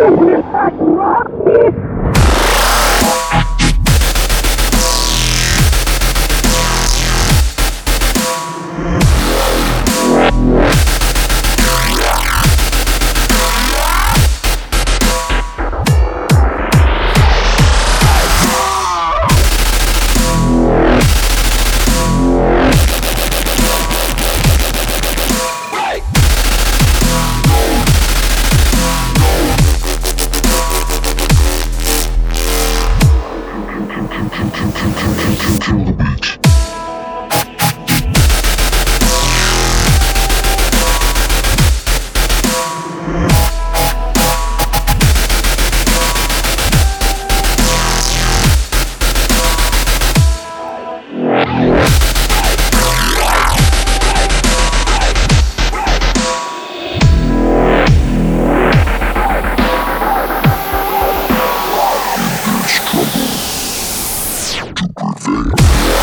Rocky! kill, kill, kill the beat. thing.